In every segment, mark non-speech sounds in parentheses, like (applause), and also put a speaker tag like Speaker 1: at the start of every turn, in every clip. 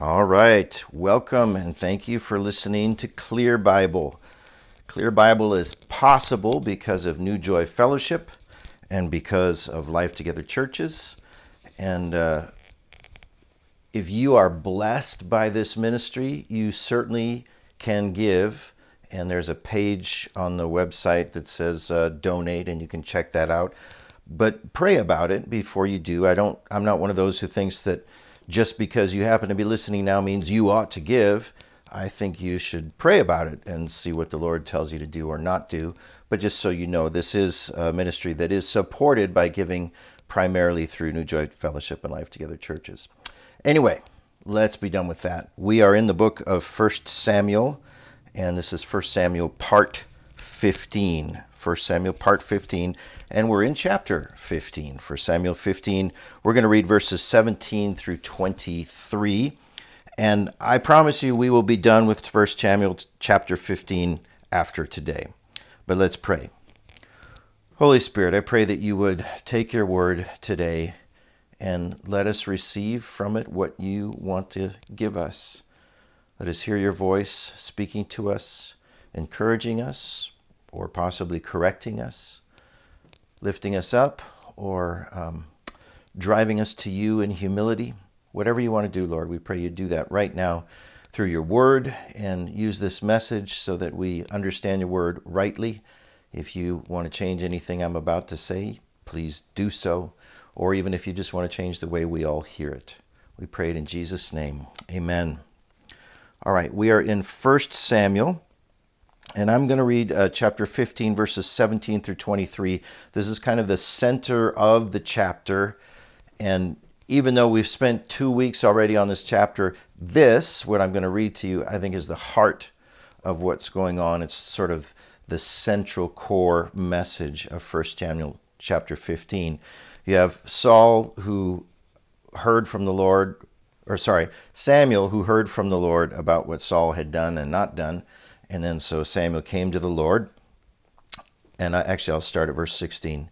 Speaker 1: All right, welcome and thank you for listening to Clear Bible. Clear Bible is possible because of New Joy Fellowship and because of Life Together Churches. And uh, if you are blessed by this ministry, you certainly can give. And there's a page on the website that says uh, donate, and you can check that out. But pray about it before you do. I don't. I'm not one of those who thinks that just because you happen to be listening now means you ought to give. I think you should pray about it and see what the Lord tells you to do or not do. But just so you know, this is a ministry that is supported by giving primarily through New Joy Fellowship and Life Together churches. Anyway, let's be done with that. We are in the book of First Samuel, and this is First Samuel part 15. 1 Samuel part 15, and we're in chapter 15. For Samuel 15, we're going to read verses 17 through 23. And I promise you, we will be done with 1 Samuel chapter 15 after today. But let's pray. Holy Spirit, I pray that you would take your word today and let us receive from it what you want to give us. Let us hear your voice speaking to us, encouraging us, or possibly correcting us, lifting us up, or um, driving us to you in humility. Whatever you want to do, Lord, we pray you do that right now through your word and use this message so that we understand your word rightly. If you want to change anything I'm about to say, please do so. Or even if you just want to change the way we all hear it. We pray it in Jesus' name. Amen. All right, we are in 1 Samuel and I'm going to read uh, chapter 15, verses 17 through 23. This is kind of the center of the chapter. And even though we've spent two weeks already on this chapter, this, what I'm going to read to you, I think is the heart of what's going on. It's sort of the central core message of 1 Samuel chapter 15. You have Saul who heard from the Lord, or sorry, Samuel who heard from the Lord about what Saul had done and not done. And then so Samuel came to the Lord. And I, actually, I'll start at verse 16.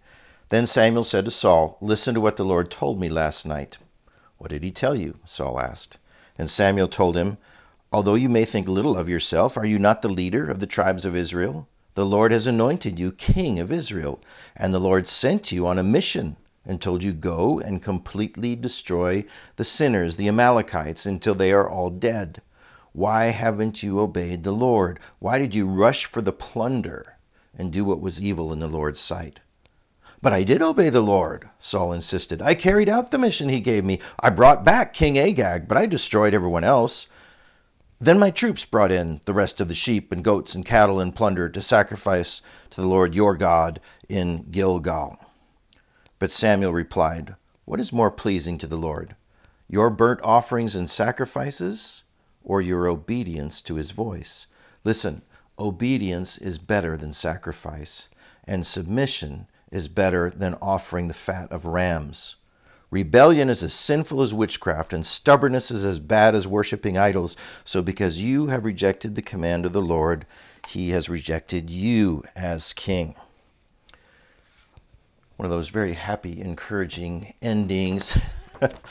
Speaker 1: Then Samuel said to Saul, Listen to what the Lord told me last night. What did he tell you? Saul asked. And Samuel told him, Although you may think little of yourself, are you not the leader of the tribes of Israel? The Lord has anointed you king of Israel, and the Lord sent you on a mission and told you, Go and completely destroy the sinners, the Amalekites, until they are all dead. Why haven't you obeyed the Lord? Why did you rush for the plunder and do what was evil in the Lord's sight? But I did obey the Lord, Saul insisted. I carried out the mission he gave me. I brought back King Agag, but I destroyed everyone else. Then my troops brought in the rest of the sheep and goats and cattle and plunder to sacrifice to the Lord your God in Gilgal. But Samuel replied, What is more pleasing to the Lord, your burnt offerings and sacrifices, or your obedience to his voice. Listen, obedience is better than sacrifice, and submission is better than offering the fat of rams. Rebellion is as sinful as witchcraft, and stubbornness is as bad as worshiping idols. So, because you have rejected the command of the Lord, he has rejected you as king. One of those very happy, encouraging endings.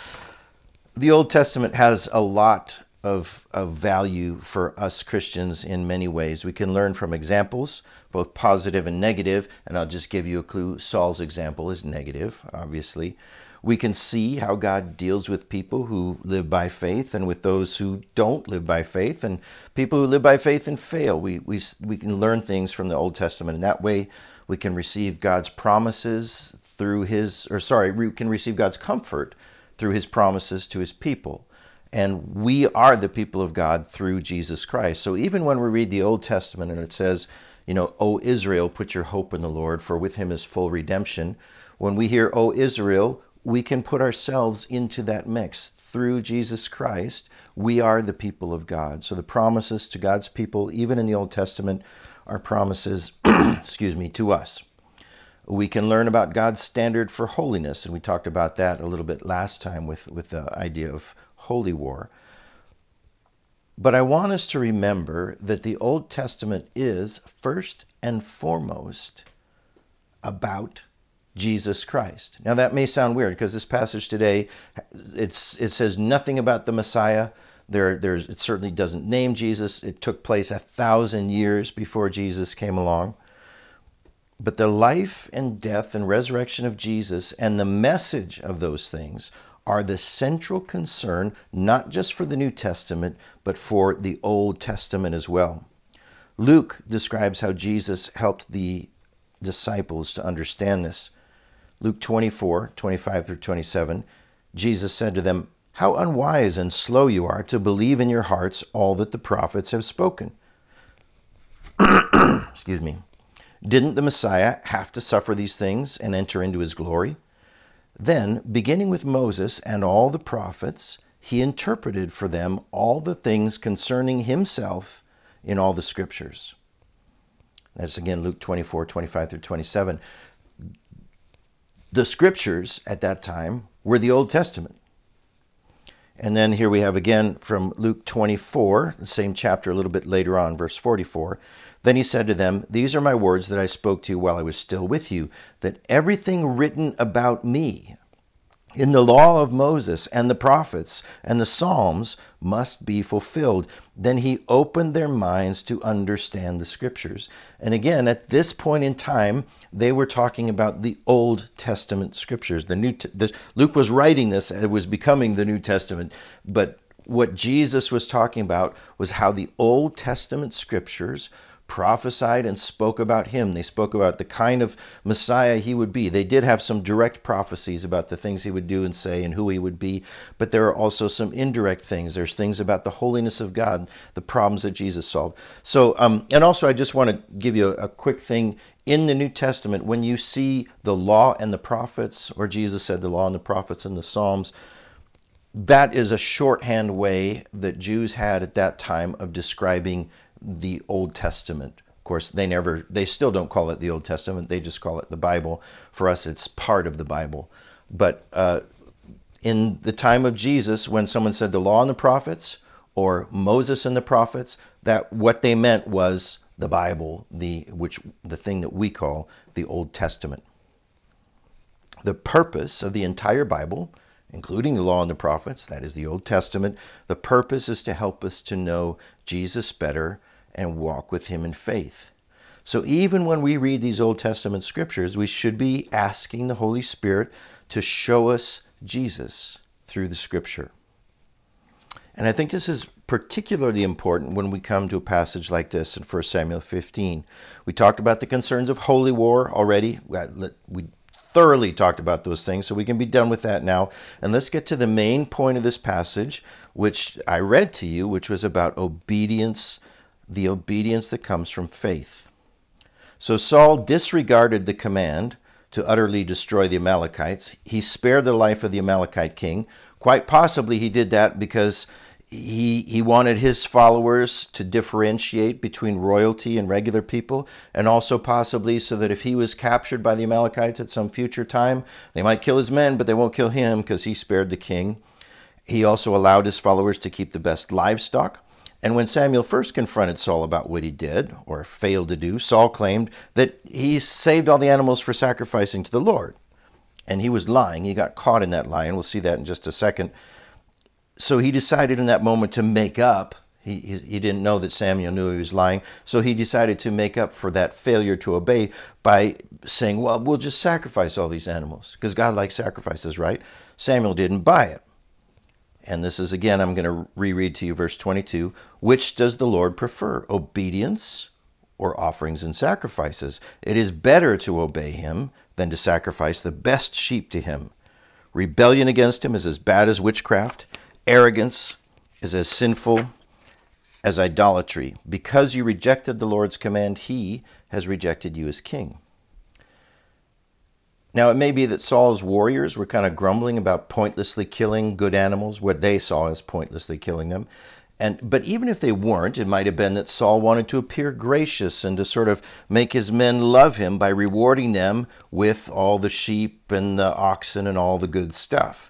Speaker 1: (laughs) the Old Testament has a lot of, of value for us Christians in many ways. We can learn from examples, both positive and negative, and I'll just give you a clue. Saul's example is negative, obviously. We can see how God deals with people who live by faith and with those who don't live by faith, and people who live by faith and fail. We, we, we can learn things from the Old Testament. In that way, we can receive God's promises through His, or sorry, we can receive God's comfort through His promises to His people. And we are the people of God through Jesus Christ. So even when we read the Old Testament and it says, you know, O Israel, put your hope in the Lord, for with him is full redemption. When we hear, O Israel, we can put ourselves into that mix. Through Jesus Christ, we are the people of God. So the promises to God's people, even in the Old Testament, are promises, (clears throat) excuse me, to us. We can learn about God's standard for holiness, and we talked about that a little bit last time with, with the idea of holy war. But I want us to remember that the Old Testament is first and foremost about Jesus Christ. Now that may sound weird because this passage today it's it says nothing about the Messiah. There, there's, it certainly doesn't name Jesus. It took place a thousand years before Jesus came along. But the life and death and resurrection of Jesus and the message of those things are the central concern, not just for the New Testament, but for the Old Testament as well. Luke describes how Jesus helped the disciples to understand this. Luke 24, 25 through 27, Jesus said to them, How unwise and slow you are to believe in your hearts all that the prophets have spoken. (clears throat) Excuse me. Didn't the Messiah have to suffer these things and enter into his glory? Then, beginning with Moses and all the prophets, he interpreted for them all the things concerning himself in all the scriptures. That's again Luke 24, 25 through 27. The scriptures at that time were the Old Testament. And then here we have again from Luke 24, the same chapter a little bit later on, verse 44. Then he said to them, These are my words that I spoke to you while I was still with you, that everything written about me in the law of Moses and the prophets and the Psalms must be fulfilled. Then he opened their minds to understand the scriptures. And again, at this point in time, they were talking about the Old Testament scriptures. The New the, Luke was writing this; it was becoming the New Testament. But what Jesus was talking about was how the Old Testament scriptures prophesied and spoke about him. They spoke about the kind of Messiah he would be. They did have some direct prophecies about the things he would do and say and who he would be, but there are also some indirect things. There's things about the holiness of God, the problems that Jesus solved. So, um, and also, I just want to give you a, a quick thing. In the New Testament, when you see the law and the prophets, or Jesus said the law and the prophets and the Psalms, that is a shorthand way that Jews had at that time of describing the Old Testament. Of course, they never, they still don't call it the Old Testament. They just call it the Bible. For us, it's part of the Bible. But uh, in the time of Jesus, when someone said the law and the prophets, or Moses and the prophets, that what they meant was the Bible, the which the thing that we call the Old Testament. The purpose of the entire Bible, including the law and the prophets, that is the Old Testament, the purpose is to help us to know Jesus better and walk with Him in faith. So even when we read these Old Testament scriptures, we should be asking the Holy Spirit to show us Jesus through the scripture. And I think this is particularly important when we come to a passage like this in 1 Samuel 15. We talked about the concerns of holy war already. We thoroughly talked about those things, so we can be done with that now. And let's get to the main point of this passage, which I read to you, which was about obedience the obedience that comes from faith. So Saul disregarded the command to utterly destroy the Amalekites. He spared the life of the Amalekite king. Quite possibly he did that because he, he wanted his followers to differentiate between royalty and regular people, and also possibly so that if he was captured by the Amalekites at some future time, they might kill his men, but they won't kill him because he spared the king. He also allowed his followers to keep the best livestock. And when Samuel first confronted Saul about what he did, or failed to do, Saul claimed that he saved all the animals for sacrificing to the Lord. And he was lying. He got caught in that lie, and we'll see that in just a second. So he decided in that moment to make up. He, he, he didn't know that Samuel knew he was lying. So he decided to make up for that failure to obey by saying, Well, we'll just sacrifice all these animals. Because God likes sacrifices, right? Samuel didn't buy it. And this is again, I'm going to reread to you verse 22. Which does the Lord prefer, obedience or offerings and sacrifices? It is better to obey him than to sacrifice the best sheep to him. Rebellion against him is as bad as witchcraft, arrogance is as sinful as idolatry. Because you rejected the Lord's command, he has rejected you as king. Now, it may be that Saul's warriors were kind of grumbling about pointlessly killing good animals, what they saw as pointlessly killing them. And, but even if they weren't, it might have been that Saul wanted to appear gracious and to sort of make his men love him by rewarding them with all the sheep and the oxen and all the good stuff.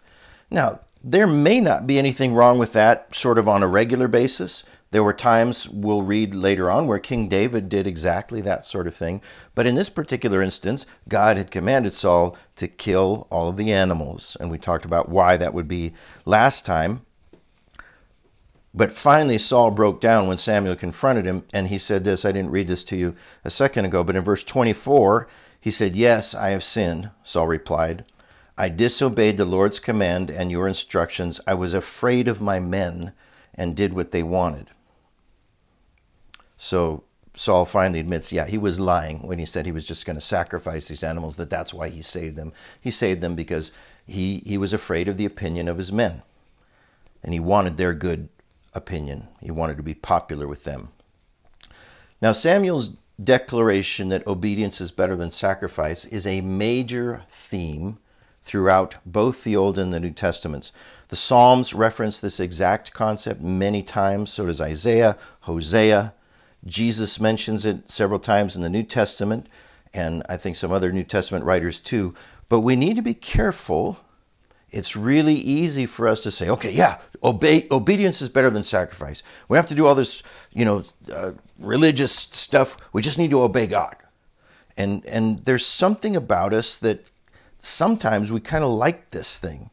Speaker 1: Now, there may not be anything wrong with that sort of on a regular basis. There were times we'll read later on where King David did exactly that sort of thing. But in this particular instance, God had commanded Saul to kill all of the animals. And we talked about why that would be last time. But finally, Saul broke down when Samuel confronted him, and he said this. I didn't read this to you a second ago, but in verse 24, he said, Yes, I have sinned. Saul replied, I disobeyed the Lord's command and your instructions. I was afraid of my men and did what they wanted. So Saul finally admits, yeah, he was lying when he said he was just going to sacrifice these animals, that that's why he saved them. He saved them because he, he was afraid of the opinion of his men. And he wanted their good opinion. He wanted to be popular with them. Now, Samuel's declaration that obedience is better than sacrifice is a major theme throughout both the Old and the New Testaments. The Psalms reference this exact concept many times, so does Isaiah, Hosea. Jesus mentions it several times in the New Testament, and I think some other New Testament writers too. But we need to be careful. It's really easy for us to say, okay, yeah, obey, obedience is better than sacrifice. We have to do all this, you know, uh, religious stuff. We just need to obey God. And, and there's something about us that sometimes we kind of like this thing.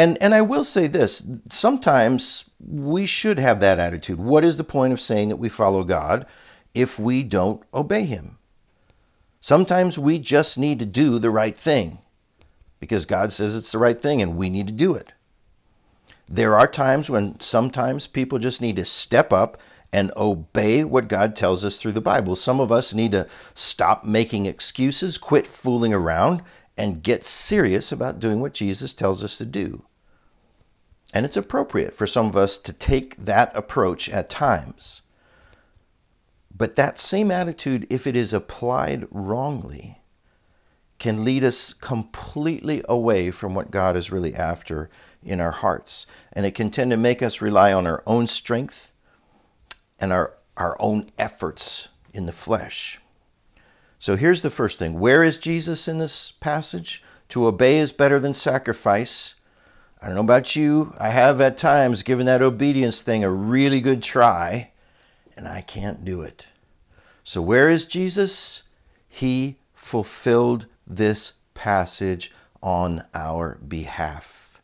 Speaker 1: And, and I will say this sometimes we should have that attitude. What is the point of saying that we follow God if we don't obey Him? Sometimes we just need to do the right thing because God says it's the right thing and we need to do it. There are times when sometimes people just need to step up and obey what God tells us through the Bible. Some of us need to stop making excuses, quit fooling around, and get serious about doing what Jesus tells us to do. And it's appropriate for some of us to take that approach at times. But that same attitude, if it is applied wrongly, can lead us completely away from what God is really after in our hearts. And it can tend to make us rely on our own strength and our, our own efforts in the flesh. So here's the first thing where is Jesus in this passage? To obey is better than sacrifice. I don't know about you. I have at times given that obedience thing a really good try, and I can't do it. So, where is Jesus? He fulfilled this passage on our behalf.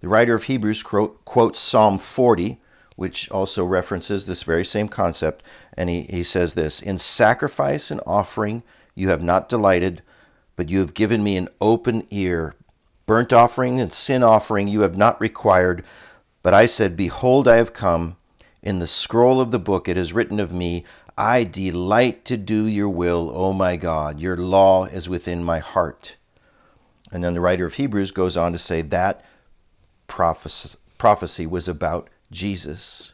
Speaker 1: The writer of Hebrews quotes Psalm 40, which also references this very same concept. And he, he says this In sacrifice and offering you have not delighted, but you have given me an open ear. Burnt offering and sin offering you have not required. But I said, Behold, I have come. In the scroll of the book it is written of me, I delight to do your will, O my God. Your law is within my heart. And then the writer of Hebrews goes on to say that prophecy, prophecy was about Jesus.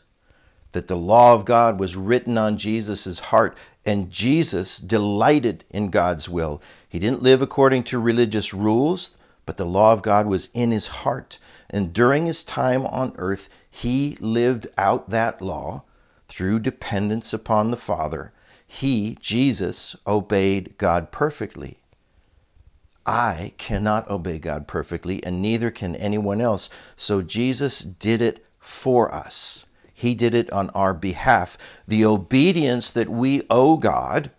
Speaker 1: That the law of God was written on Jesus' heart, and Jesus delighted in God's will. He didn't live according to religious rules, but the law of God was in his heart. And during his time on earth, he lived out that law through dependence upon the Father. He, Jesus, obeyed God perfectly. I cannot obey God perfectly, and neither can anyone else. So Jesus did it for us. He did it on our behalf. The obedience that we owe God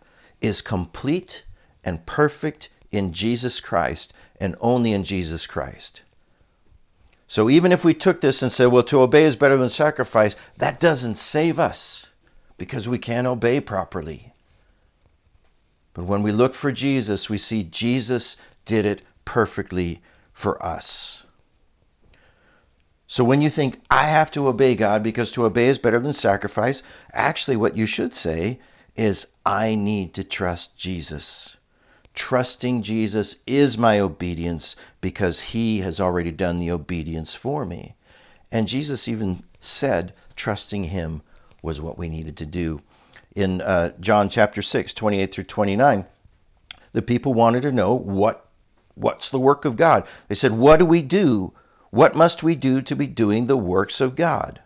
Speaker 1: is complete and perfect in Jesus Christ and only in Jesus Christ. So even if we took this and said, well, to obey is better than sacrifice, that doesn't save us because we can't obey properly. But when we look for Jesus, we see Jesus did it perfectly for us. So when you think, I have to obey God because to obey is better than sacrifice, actually, what you should say is, I need to trust Jesus. Trusting Jesus is my obedience because he has already done the obedience for me. And Jesus even said, trusting him was what we needed to do. In uh, John chapter 6, 28 through 29, the people wanted to know what, what's the work of God. They said, What do we do what must we do to be doing the works of God?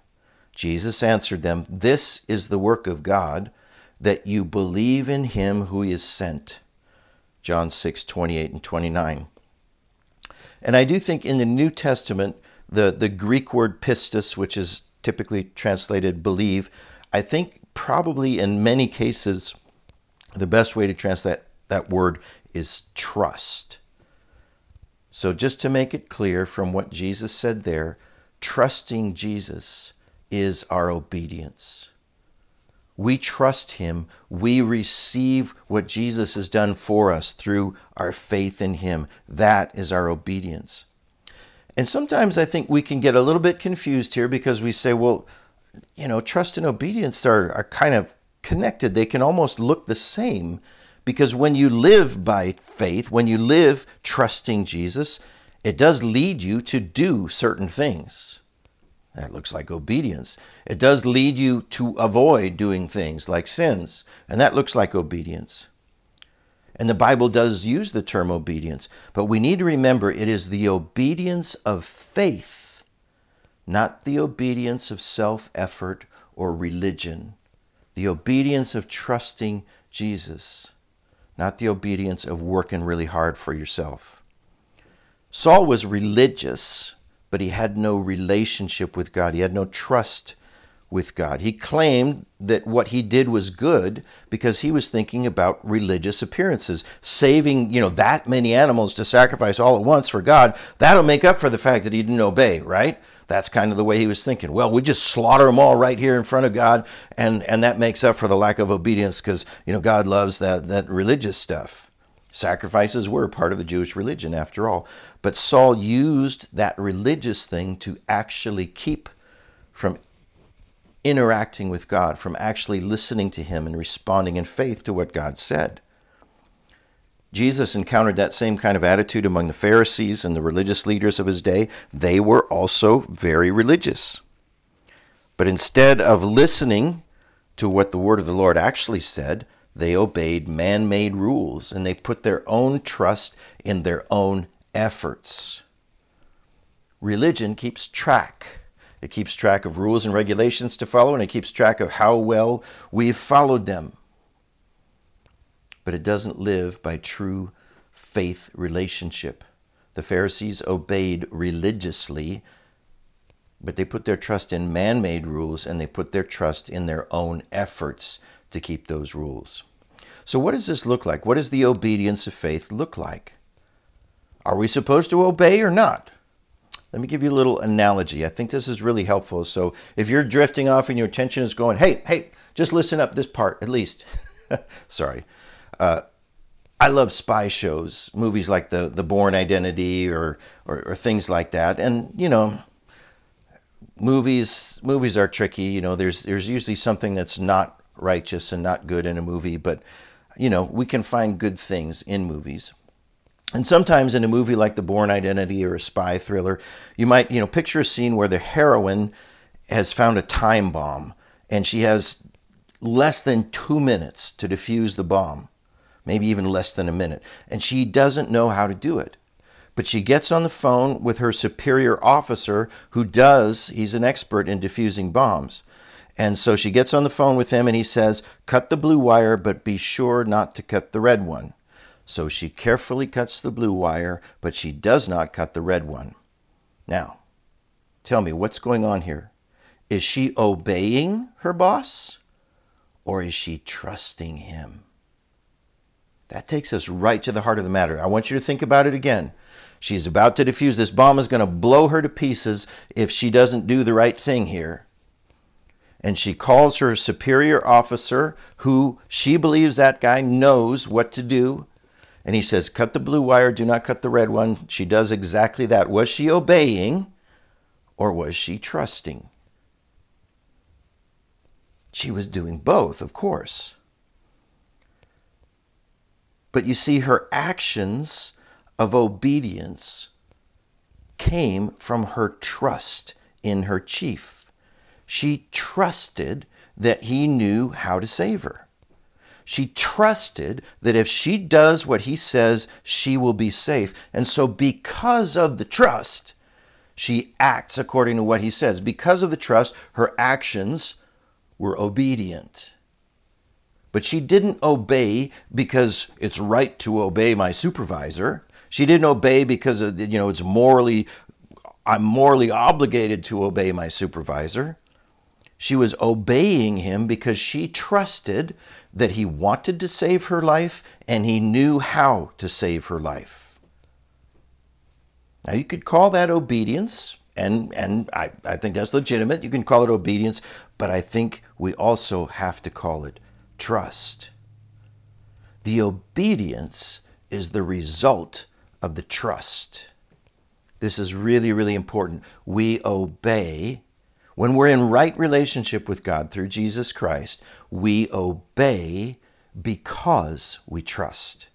Speaker 1: Jesus answered them, This is the work of God, that you believe in him who is sent. John 6, 28 and 29. And I do think in the New Testament, the, the Greek word pistis, which is typically translated believe, I think probably in many cases, the best way to translate that word is trust. So, just to make it clear from what Jesus said there, trusting Jesus is our obedience. We trust Him. We receive what Jesus has done for us through our faith in Him. That is our obedience. And sometimes I think we can get a little bit confused here because we say, well, you know, trust and obedience are, are kind of connected. They can almost look the same because when you live by faith, when you live trusting Jesus, it does lead you to do certain things. That looks like obedience. It does lead you to avoid doing things like sins, and that looks like obedience. And the Bible does use the term obedience, but we need to remember it is the obedience of faith, not the obedience of self effort or religion. The obedience of trusting Jesus, not the obedience of working really hard for yourself. Saul was religious, but he had no relationship with God. He had no trust with God. He claimed that what he did was good because he was thinking about religious appearances. Saving, you know, that many animals to sacrifice all at once for God, that'll make up for the fact that he didn't obey, right? That's kind of the way he was thinking. Well, we just slaughter them all right here in front of God, and, and that makes up for the lack of obedience because, you know, God loves that, that religious stuff. Sacrifices were part of the Jewish religion, after all. But Saul used that religious thing to actually keep from interacting with God, from actually listening to Him and responding in faith to what God said. Jesus encountered that same kind of attitude among the Pharisees and the religious leaders of his day. They were also very religious. But instead of listening to what the word of the Lord actually said, they obeyed man made rules and they put their own trust in their own efforts. Religion keeps track. It keeps track of rules and regulations to follow, and it keeps track of how well we've followed them. But it doesn't live by true faith relationship. The Pharisees obeyed religiously, but they put their trust in man made rules and they put their trust in their own efforts to keep those rules. So, what does this look like? What does the obedience of faith look like? Are we supposed to obey or not? Let me give you a little analogy. I think this is really helpful. So, if you're drifting off and your attention is going, hey, hey, just listen up this part at least. (laughs) Sorry. Uh, I love spy shows, movies like the the Bourne Identity or, or, or things like that. And you know, movies movies are tricky. You know, there's there's usually something that's not righteous and not good in a movie, but you know, we can find good things in movies. And sometimes in a movie like The Bourne Identity or a spy thriller, you might, you know, picture a scene where the heroine has found a time bomb and she has less than two minutes to defuse the bomb, maybe even less than a minute, and she doesn't know how to do it. But she gets on the phone with her superior officer who does, he's an expert in defusing bombs. And so she gets on the phone with him and he says, Cut the blue wire, but be sure not to cut the red one. So she carefully cuts the blue wire, but she does not cut the red one. Now, tell me, what's going on here? Is she obeying her boss or is she trusting him? That takes us right to the heart of the matter. I want you to think about it again. She's about to defuse. This bomb is going to blow her to pieces if she doesn't do the right thing here and she calls her superior officer who she believes that guy knows what to do and he says cut the blue wire do not cut the red one. She does exactly that. Was she obeying or was she trusting? She was doing both of course. But you see her actions of obedience came from her trust in her chief. She trusted that he knew how to save her. She trusted that if she does what he says, she will be safe. And so, because of the trust, she acts according to what he says. Because of the trust, her actions were obedient. But she didn't obey because it's right to obey my supervisor. She didn't obey because of, you know it's morally I'm morally obligated to obey my supervisor. She was obeying him because she trusted that he wanted to save her life and he knew how to save her life. Now, you could call that obedience, And, and I, I think that's legitimate. You can call it obedience, but I think we also have to call it trust. The obedience is the result of the trust. This is really, really important. We obey. When we're in right relationship with God through Jesus Christ, we obey because we trust.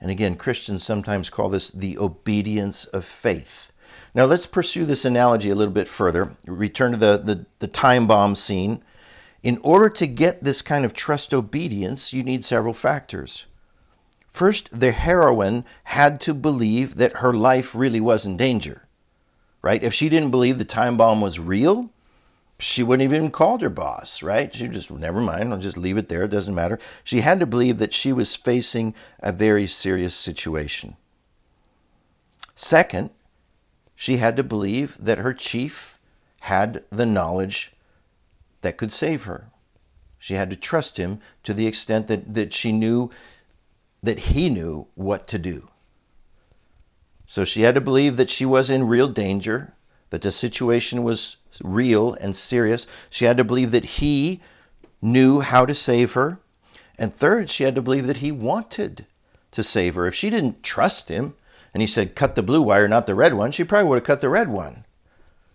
Speaker 1: And again, Christians sometimes call this the obedience of faith. Now let's pursue this analogy a little bit further. Return to the, the, the time bomb scene. In order to get this kind of trust obedience, you need several factors. First, the heroine had to believe that her life really was in danger, right? If she didn't believe the time bomb was real, she wouldn't even called her boss, right? She just, never mind, I'll just leave it there, it doesn't matter. She had to believe that she was facing a very serious situation. Second, she had to believe that her chief had the knowledge that could save her. She had to trust him to the extent that, that she knew that he knew what to do. So she had to believe that she was in real danger, that the situation was real and serious. She had to believe that he knew how to save her. And third, she had to believe that he wanted to save her. If she didn't trust him and he said, cut the blue wire, not the red one, she probably would have cut the red one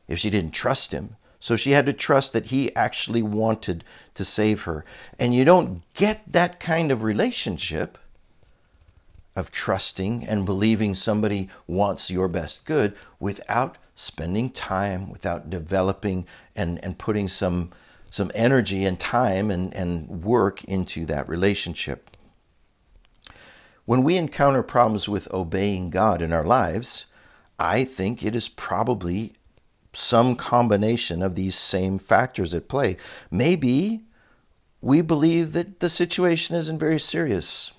Speaker 1: if she didn't trust him. So she had to trust that he actually wanted to save her. And you don't get that kind of relationship of trusting and believing somebody wants your best good without spending time, without developing and, and putting some, some energy and time and, and work into that relationship. When we encounter problems with obeying God in our lives, I think it is probably some combination of these same factors at play. Maybe we believe that the situation isn't very serious.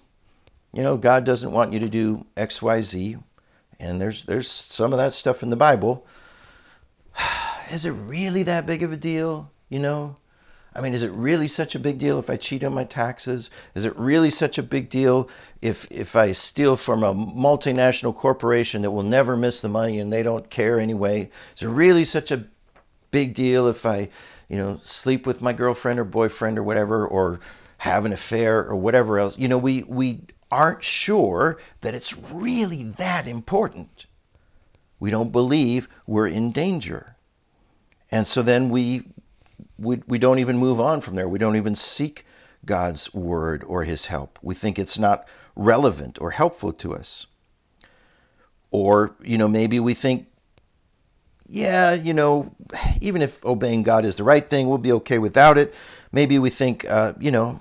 Speaker 1: You know, God doesn't want you to do X, Y, Z. And there's there's some of that stuff in the Bible. (sighs) Is it really that big of a deal? You know? I mean, is it really such a big deal if I cheat on my taxes? Is it really such a big deal if if I steal from a multinational corporation that will never miss the money and they don't care anyway? Is it really such a big deal if I, you know, sleep with my girlfriend or boyfriend or whatever or have an affair or whatever else? You know, we we aren't sure that it's really that important. We don't believe we're in danger. And so then we, we, we don't even move on from there. We don't even seek God's word or his help. We think it's not relevant or helpful to us. Or, you know, maybe we think, yeah, you know, even if obeying God is the right thing, we'll be okay without it. Maybe we think, uh, you know,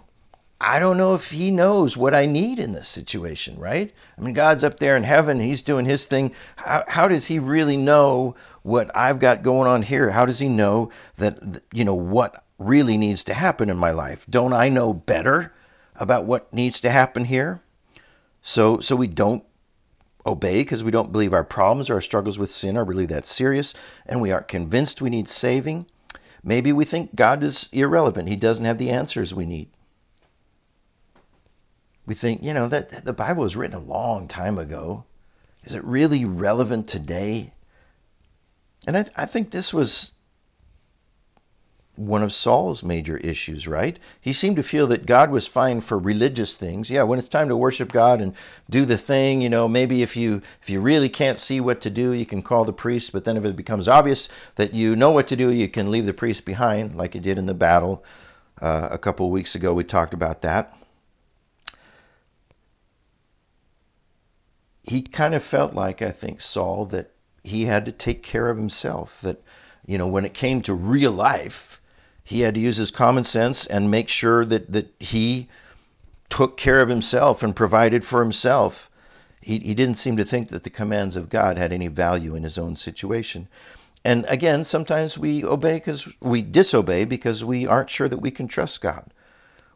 Speaker 1: I don't know if he knows what I need in this situation, right? I mean, God's up there in heaven, he's doing his thing. How, how does he really know what I've got going on here? How does he know that, you know, what really needs to happen in my life? Don't I know better about what needs to happen here? So, so we don't obey because we don't believe our problems or our struggles with sin are really that serious and we aren't convinced we need saving. Maybe we think God is irrelevant. He doesn't have the answers we need we think, you know, that the Bible was written a long time ago. Is it really relevant today? And I, I think this was one of Saul's major issues, right? He seemed to feel that God was fine for religious things. Yeah, when it's time to worship God and do the thing, you know, maybe if you if you really can't see what to do, you can call the priest, but then if it becomes obvious that you know what to do, you can leave the priest behind like he did in the battle. Uh, a couple of weeks ago we talked about that. He kind of felt like, I think, Saul, that he had to take care of himself. That, you know, when it came to real life, he had to use his common sense and make sure that, that he took care of himself and provided for himself. He, he didn't seem to think that the commands of God had any value in his own situation. And again, sometimes we obey because we disobey because we aren't sure that we can trust God.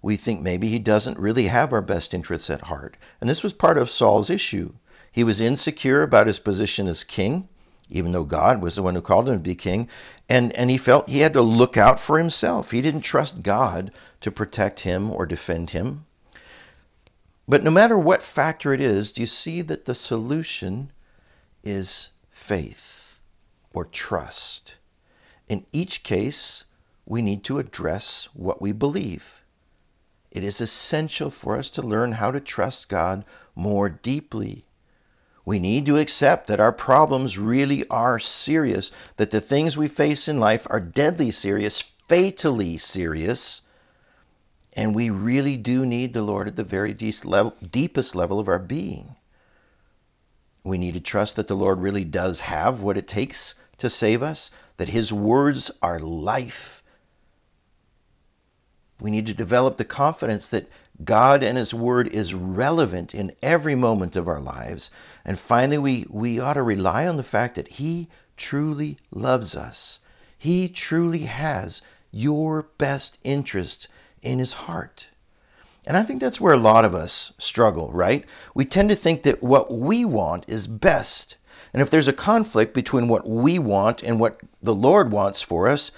Speaker 1: We think maybe he doesn't really have our best interests at heart. And this was part of Saul's issue. He was insecure about his position as king, even though God was the one who called him to be king. And, and he felt he had to look out for himself. He didn't trust God to protect him or defend him. But no matter what factor it is, do you see that the solution is faith? or trust. In each case, we need to address what we believe. It is essential for us to learn how to trust God more deeply. We need to accept that our problems really are serious, that the things we face in life are deadly serious, fatally serious, and we really do need the Lord at the very deepest level of our being. We need to trust that the Lord really does have what it takes to save us, that His words are life. We need to develop the confidence that God and His Word is relevant in every moment of our lives. And finally, we, we ought to rely on the fact that He truly loves us. He truly has your best interest in His heart. And I think that's where a lot of us struggle, right? We tend to think that what we want is best. And if there's a conflict between what we want and what the Lord wants for us,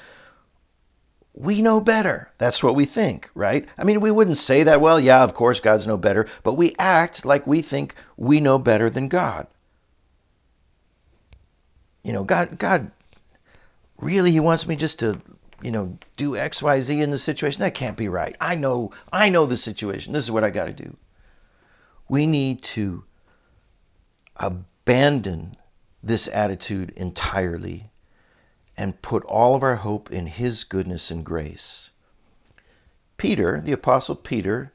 Speaker 1: we know better. That's what we think, right? I mean, we wouldn't say that, well, yeah, of course, God's no better, but we act like we think we know better than God. You know, God, God, really, He wants me just to, you know, do X, Y, Z in the situation. That can't be right. I know, I know the situation. This is what I got to do. We need to abandon this attitude entirely and put all of our hope in His goodness and grace. Peter, the Apostle Peter,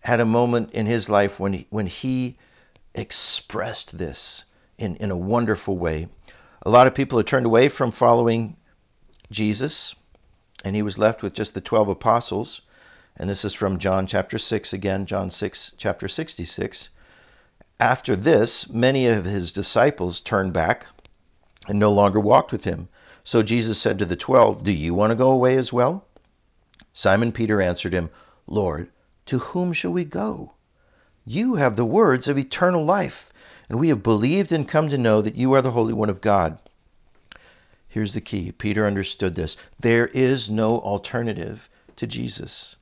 Speaker 1: had a moment in his life when he, when he expressed this in, in a wonderful way. A lot of people had turned away from following Jesus, and he was left with just the 12 apostles. And this is from John chapter 6 again, John 6, chapter 66. After this, many of his disciples turned back and no longer walked with him. So Jesus said to the twelve, Do you want to go away as well? Simon Peter answered him, Lord, to whom shall we go? You have the words of eternal life, and we have believed and come to know that you are the Holy One of God. Here's the key Peter understood this. There is no alternative to Jesus,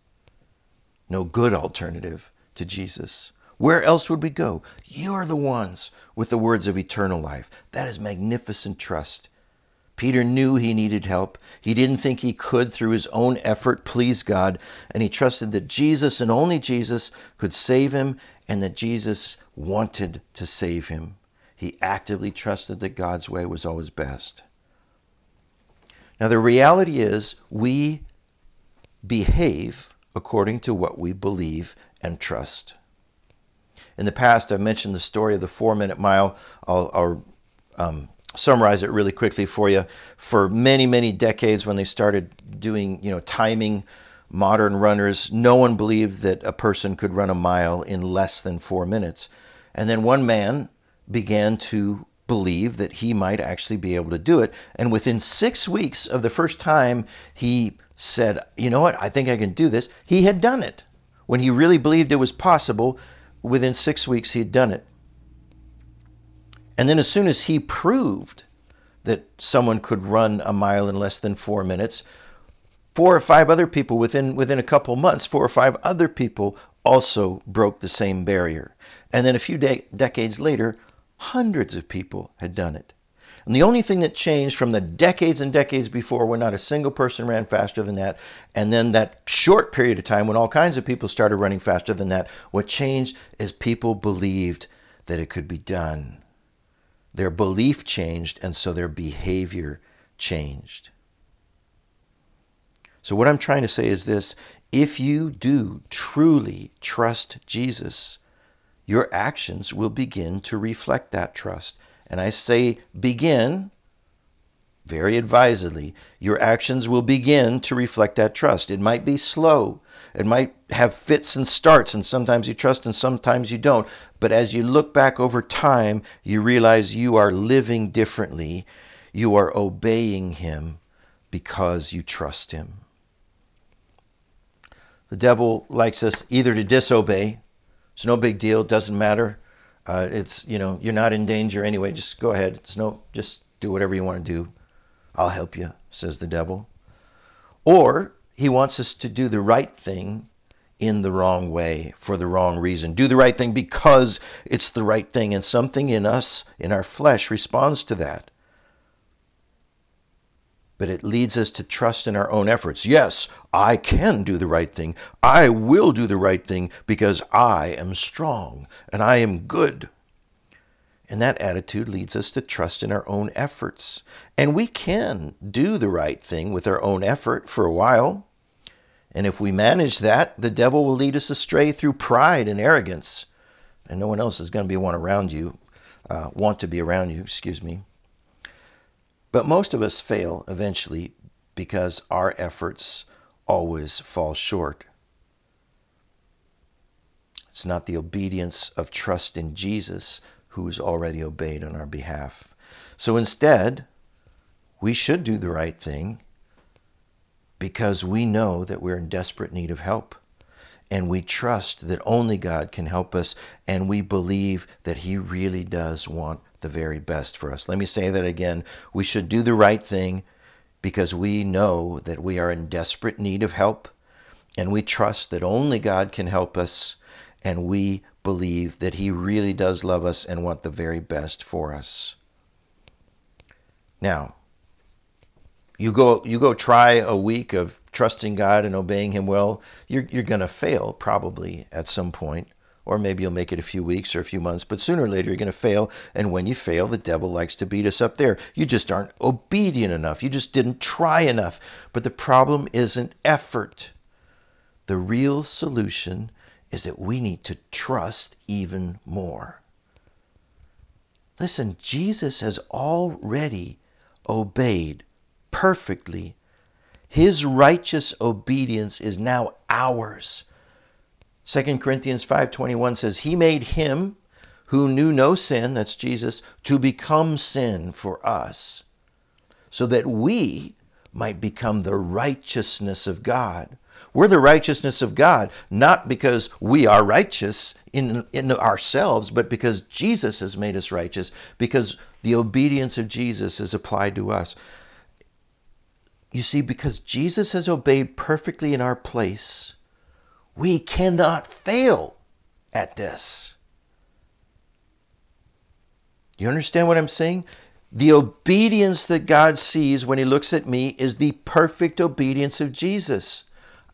Speaker 1: no good alternative to Jesus. Where else would we go? You are the ones with the words of eternal life. That is magnificent trust Peter knew he needed help. He didn't think he could, through his own effort, please God, and he trusted that Jesus and only Jesus could save him and that Jesus wanted to save him. He actively trusted that God's way was always best. Now, the reality is, we behave according to what we believe and trust. In the past, I've mentioned the story of the four minute mile. I'll, I'll um, summarize it really quickly for you. For many, many decades, when they started doing, you know, timing modern runners, no one believed that a person could run a mile in less than four minutes. And then one man began to believe that he might actually be able to do it. And within six weeks of the first time he said, You know what? I think I can do this, he had done it. When he really believed it was possible, within six weeks he had done it. And then as soon as he proved that someone could run a mile in less than four minutes, four or five other people within within a couple months, four or five other people also broke the same barrier. And then a few de- decades later, hundreds of people had done it. And the only thing that changed from the decades and decades before when not a single person ran faster than that, and then that short period of time when all kinds of people started running faster than that, what changed is people believed that it could be done. Their belief changed, and so their behavior changed. So, what I'm trying to say is this if you do truly trust Jesus, your actions will begin to reflect that trust. And I say begin very advisedly. Your actions will begin to reflect that trust. It might be slow, it might have fits and starts, and sometimes you trust and sometimes you don't. But as you look back over time, you realize you are living differently. You are obeying Him because you trust Him. The devil likes us either to disobey. It's no big deal. Doesn't matter. Uh, it's you know you're not in danger anyway. Just go ahead. It's no. Just do whatever you want to do. I'll help you, says the devil. Or he wants us to do the right thing in the wrong way for the wrong reason. Do the right thing because it's the right thing, and something in us, in our flesh, responds to that. but it leads us to trust in our own efforts. Yes, I can do the right thing. I will do the right thing because I am strong and I am good. And that attitude leads us to trust in our own efforts. And we can do the right thing with our own effort for a while. And if we manage that, the devil will lead us astray through pride and arrogance. And no one else is going to be one around you, uh, want to be around you, excuse me. But most of us fail eventually because our efforts always fall short. It's not the obedience of trust in Jesus who's already obeyed on our behalf. So instead, we should do the right thing because we know that we're in desperate need of help. And we trust that only God can help us, and we believe that He really does want the very best for us. Let me say that again. We should do the right thing because we know that we are in desperate need of help, and we trust that only God can help us, and we believe that He really does love us and want the very best for us. Now, you go you go try a week of trusting God and obeying Him well, you're, you're going to fail probably at some point or maybe you'll make it a few weeks or a few months, but sooner or later you're going to fail. And when you fail, the devil likes to beat us up there. You just aren't obedient enough. You just didn't try enough. But the problem isn't effort. The real solution is that we need to trust even more. Listen, Jesus has already obeyed perfectly. His righteous obedience is now ours. 2 Corinthians 5:21 says he made him who knew no sin, that's Jesus, to become sin for us, so that we might become the righteousness of God. We're the righteousness of God, not because we are righteous in, in ourselves, but because Jesus has made us righteous, because the obedience of Jesus is applied to us. You see, because Jesus has obeyed perfectly in our place, we cannot fail at this. You understand what I'm saying? The obedience that God sees when He looks at me is the perfect obedience of Jesus.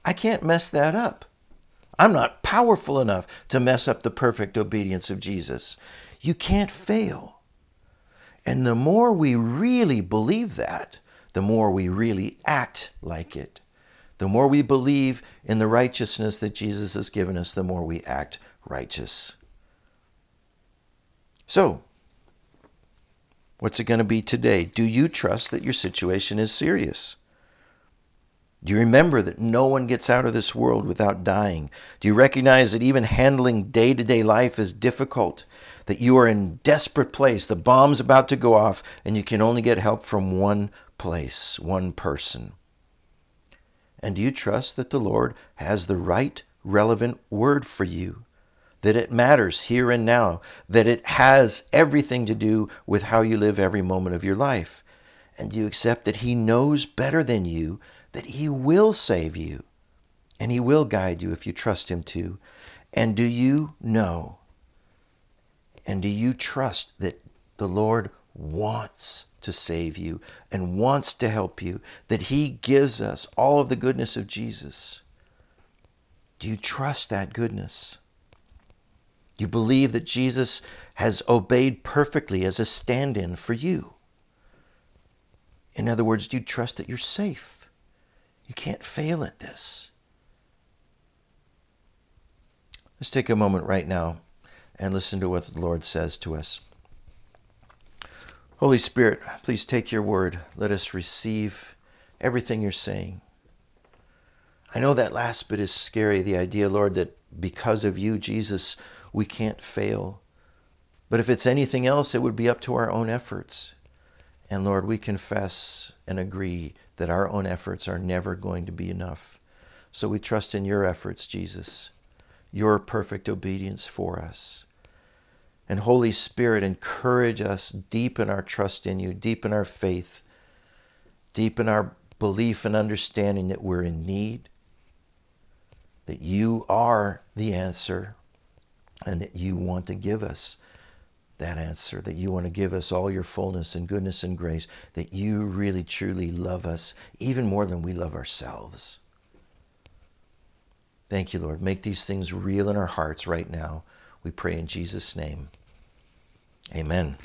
Speaker 1: I can't mess that up. I'm not powerful enough to mess up the perfect obedience of Jesus. You can't fail. And the more we really believe that, the more we really act like it. The more we believe in the righteousness that Jesus has given us, the more we act righteous. So, what's it going to be today? Do you trust that your situation is serious? Do you remember that no one gets out of this world without dying? Do you recognize that even handling day to day life is difficult? That you are in desperate place, the bomb's about to go off, and you can only get help from one place, one person? And do you trust that the Lord has the right, relevant word for you? That it matters here and now, that it has everything to do with how you live every moment of your life? And do you accept that He knows better than you, that He will save you, and He will guide you if you trust Him to? And do you know and do you trust that the Lord wants to save you and wants to help you, that He gives us all of the goodness of Jesus. Do you trust that goodness? Do you believe that Jesus has obeyed perfectly as a stand in for you? In other words, do you trust that you're safe? You can't fail at this. Let's take a moment right now and listen to what the Lord says to us. Holy Spirit, please take your word. Let us receive everything you're saying. I know that last bit is scary, the idea, Lord, that because of you, Jesus, we can't fail. But if it's anything else, it would be up to our own efforts. And Lord, we confess and agree that our own efforts are never going to be enough. So we trust in your efforts, Jesus, your perfect obedience for us. And Holy Spirit, encourage us, deepen our trust in you, deepen our faith, deepen our belief and understanding that we're in need, that you are the answer, and that you want to give us that answer, that you want to give us all your fullness and goodness and grace, that you really truly love us even more than we love ourselves. Thank you, Lord. Make these things real in our hearts right now. We pray in Jesus' name. Amen.